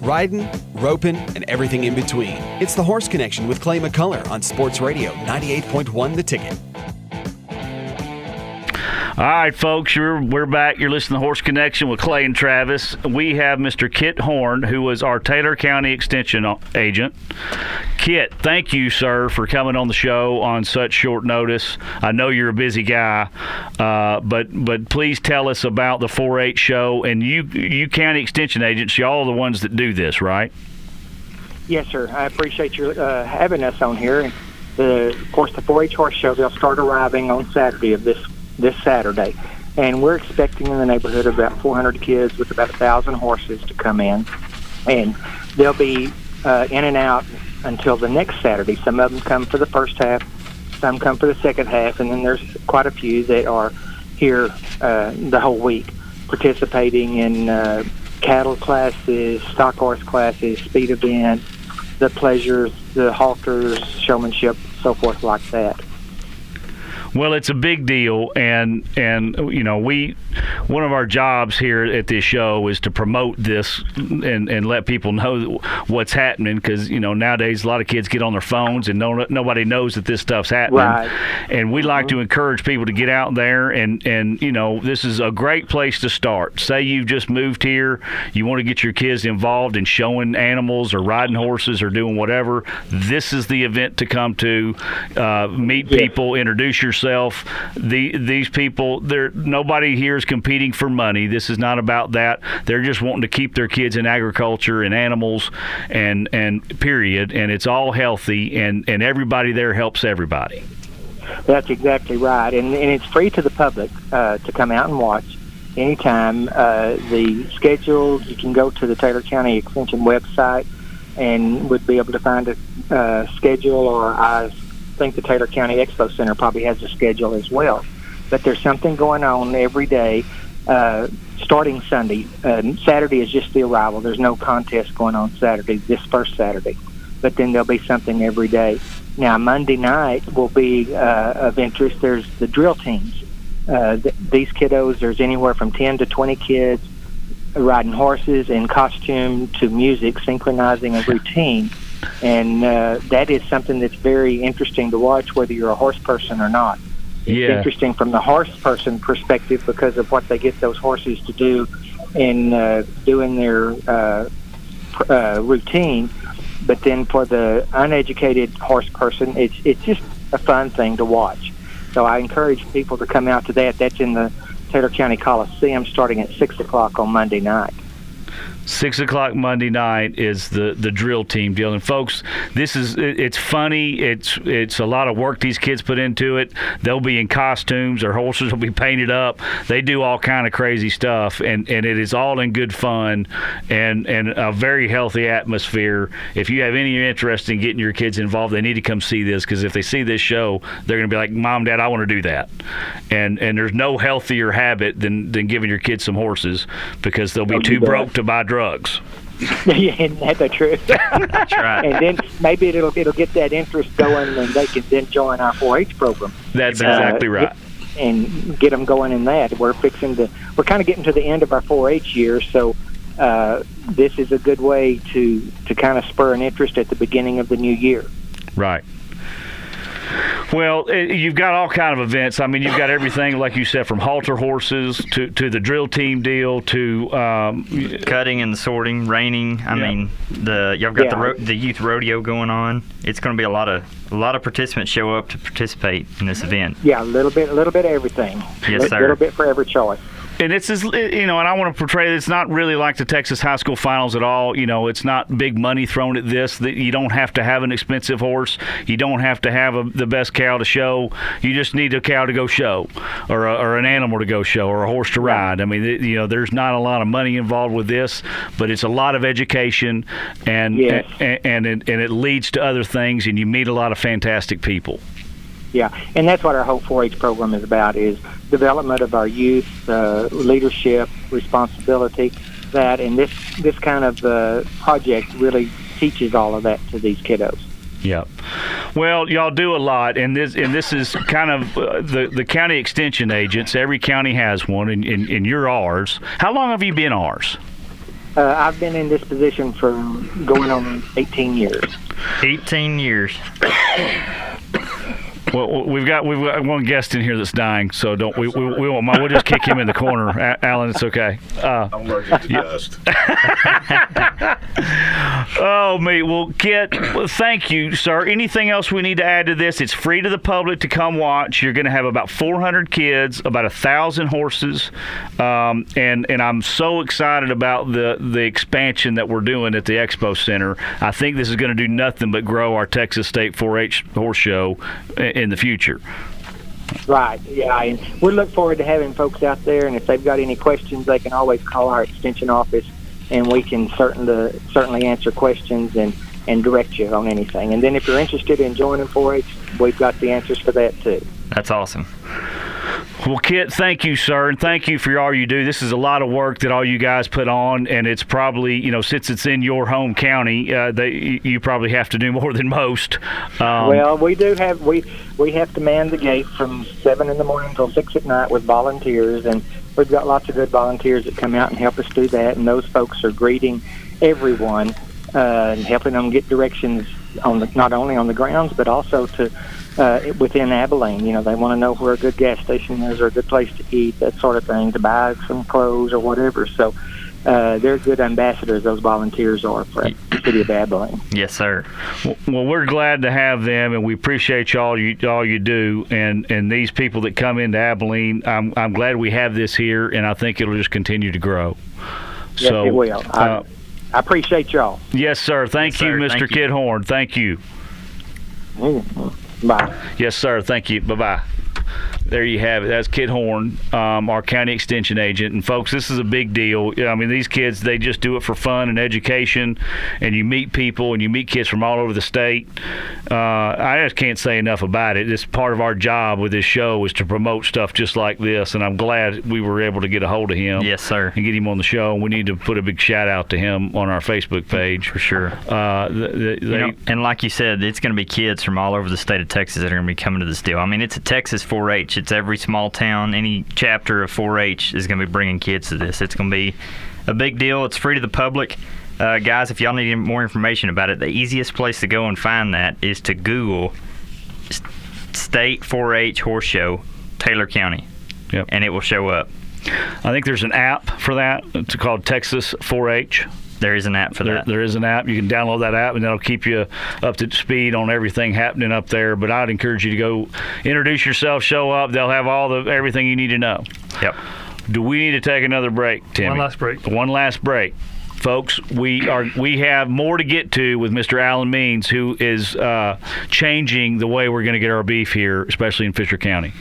riding, roping, and everything in between. It's the Horse Connection with Clay McCullar on Sports Radio 98.1 The Ticket. All right, folks, you're, we're back. You're listening to Horse Connection with Clay and Travis. We have Mr. Kit Horne, who was our Taylor County Extension agent. Kit, thank you, sir, for coming on the show on such short notice. I know you're a busy guy, uh, but but please tell us about the 4-H show and you you county extension agents. Y'all are the ones that do this, right? Yes, sir. I appreciate you uh, having us on here. The, of course, the 4-H horse show they'll start arriving on Saturday of this this Saturday. And we're expecting in the neighborhood of about 400 kids with about a thousand horses to come in, and they'll be uh, in and out until the next Saturday. Some of them come for the first half, some come for the second half, and then there's quite a few that are here uh, the whole week, participating in uh, cattle classes, stock horse classes, speed events, the pleasures, the halters, showmanship, so forth like that. Well, it's a big deal, and and you know we one of our jobs here at this show is to promote this and and let people know what's happening because you know nowadays a lot of kids get on their phones and no, nobody knows that this stuff's happening. Right. And we like mm-hmm. to encourage people to get out there and and you know this is a great place to start. Say you've just moved here, you want to get your kids involved in showing animals or riding horses or doing whatever. This is the event to come to. Uh, meet people, introduce yourself yourself. The, these people, there nobody here is competing for money. This is not about that. They're just wanting to keep their kids in agriculture and animals, and and period. And it's all healthy, and and everybody there helps everybody. That's exactly right, and and it's free to the public uh, to come out and watch anytime. Uh, the schedule you can go to the Taylor County Extension website and would be able to find a uh, schedule or I think the Taylor County Expo Center probably has a schedule as well. But there's something going on every day. Uh, starting Sunday, uh, Saturday is just the arrival. There's no contest going on Saturday, this first Saturday, but then there'll be something every day. Now Monday night will be uh, of interest. There's the drill teams. Uh, th- these kiddos, there's anywhere from 10 to 20 kids riding horses in costume to music, synchronizing a routine and uh, that is something that's very interesting to watch, whether you're a horse person or not. It's yeah. interesting from the horse person perspective because of what they get those horses to do in uh, doing their uh, uh, routine. But then for the uneducated horse person, it's it's just a fun thing to watch. So I encourage people to come out to that. That's in the Taylor County Coliseum starting at six o'clock on Monday night. Six o'clock Monday night is the the drill team deal. And folks, this is it's funny. It's it's a lot of work these kids put into it. They'll be in costumes. Their horses will be painted up. They do all kind of crazy stuff, and and it is all in good fun and and a very healthy atmosphere. If you have any interest in getting your kids involved, they need to come see this because if they see this show, they're going to be like, "Mom, Dad, I want to do that." And and there's no healthier habit than than giving your kids some horses because they'll be too broke to buy drugs drugs. yeah, that's the truth. that's right. And then maybe it'll it'll get that interest going, and they can then join our 4-H program. That's uh, exactly right. And get them going in that. We're fixing to. We're kind of getting to the end of our 4-H year, so uh, this is a good way to to kind of spur an interest at the beginning of the new year. Right. Well, it, you've got all kind of events. I mean, you've got everything, like you said, from halter horses to, to the drill team deal to um, cutting and sorting, reining. I yeah. mean, the you've got yeah. the ro- the youth rodeo going on. It's going to be a lot of a lot of participants show up to participate in this event. Yeah, a little bit, a little bit of everything. Yes, sir. A little bit for every choice and it's as you know, and I want to portray it's not really like the Texas high school finals at all. You know, it's not big money thrown at this. That you don't have to have an expensive horse. You don't have to have a, the best cow to show. You just need a cow to go show, or a, or an animal to go show, or a horse to ride. I mean, you know, there's not a lot of money involved with this, but it's a lot of education, and yes. and and it, and it leads to other things, and you meet a lot of fantastic people. Yeah, and that's what our whole 4-H program is about: is development of our youth, uh, leadership, responsibility. That and this this kind of uh, project really teaches all of that to these kiddos. Yeah. Well, y'all do a lot, and this and this is kind of uh, the the county extension agents. Every county has one, and, and, and you're ours. How long have you been ours? Uh, I've been in this position for going on 18 years. 18 years. Well, we've got we've got one guest in here that's dying, so don't we we, we won't mind. We'll just kick him in the corner, A- Alan. It's okay. Uh, I'm allergic to dust. oh, me. Well, Kit, well, thank you, sir. Anything else we need to add to this? It's free to the public to come watch. You're going to have about 400 kids, about a thousand horses, um, and and I'm so excited about the the expansion that we're doing at the Expo Center. I think this is going to do nothing but grow our Texas State 4-H horse show i- in the future. Right. Yeah. And we look forward to having folks out there, and if they've got any questions, they can always call our extension office, and we can certainly certainly answer questions and and direct you on anything. And then if you're interested in joining 4-H, we've got the answers for that too. That's awesome. Well, Kit, thank you, sir, and thank you for all you do. This is a lot of work that all you guys put on, and it's probably, you know, since it's in your home county, uh, they, you probably have to do more than most. Um, well, we do have we we have to man the gate from seven in the morning till six at night with volunteers, and we've got lots of good volunteers that come out and help us do that. And those folks are greeting everyone uh, and helping them get directions on the not only on the grounds but also to uh, within Abilene. You know, they want to know where a good gas station is or a good place to eat, that sort of thing, to buy some clothes or whatever. So. Uh, they're good ambassadors. Those volunteers are for the city of Abilene. Yes, sir. Well, we're glad to have them, and we appreciate y'all you all you do, and and these people that come into Abilene. I'm I'm glad we have this here, and I think it'll just continue to grow. Yes, so, it will. I, uh, I appreciate y'all. yes, sir. Thank Yes, you, sir. Mr. Thank you. Kit Horne. Thank you. Bye. Yes, sir. Thank you. Bye bye. There you have it. That's Kit Horne, um, our county extension agent. And folks, this is a big deal. I mean, these kids they just do it for fun and education, and you meet people and you meet kids from all over the state. Uh, I just can't say enough about it. It's part of our job with this show is to promote stuff just like this, and I'm glad we were able to get a hold of him. Yes, sir. And get him on the show. We need to put a big shout out to him on our Facebook page For sure. Uh, the, the, You they, know, and like you said, it's going to be kids from all over the state of Texas that are going to be coming to this deal. I mean, it's a Texas 4-H. It's every small town, any chapter of 4-H is going to be bringing kids to this. It's going to be a big deal. It's free to the public. Uh, guys, if y'all need more information about it, the easiest place to go and find that is to Google State 4-H Horse Show, Taylor County, Yep. and it will show up. I think there's an app for that. It's called Texas 4-H. There is an app for There, that. there is an app. You can download that app, and that'll keep you up to speed on everything happening up there. But I'd encourage you to go introduce yourself, show up. They'll have all the everything you need to know. Yep. Do we need to take another break, Timmy? One last break. One last break. Folks, we are we have more to get to with Mr. Alan Means, who is uh, changing the way we're going to get our beef here, especially in Fisher County.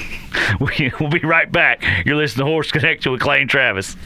we, we'll be right back. You're listening to Horse Connection with Clay and Travis.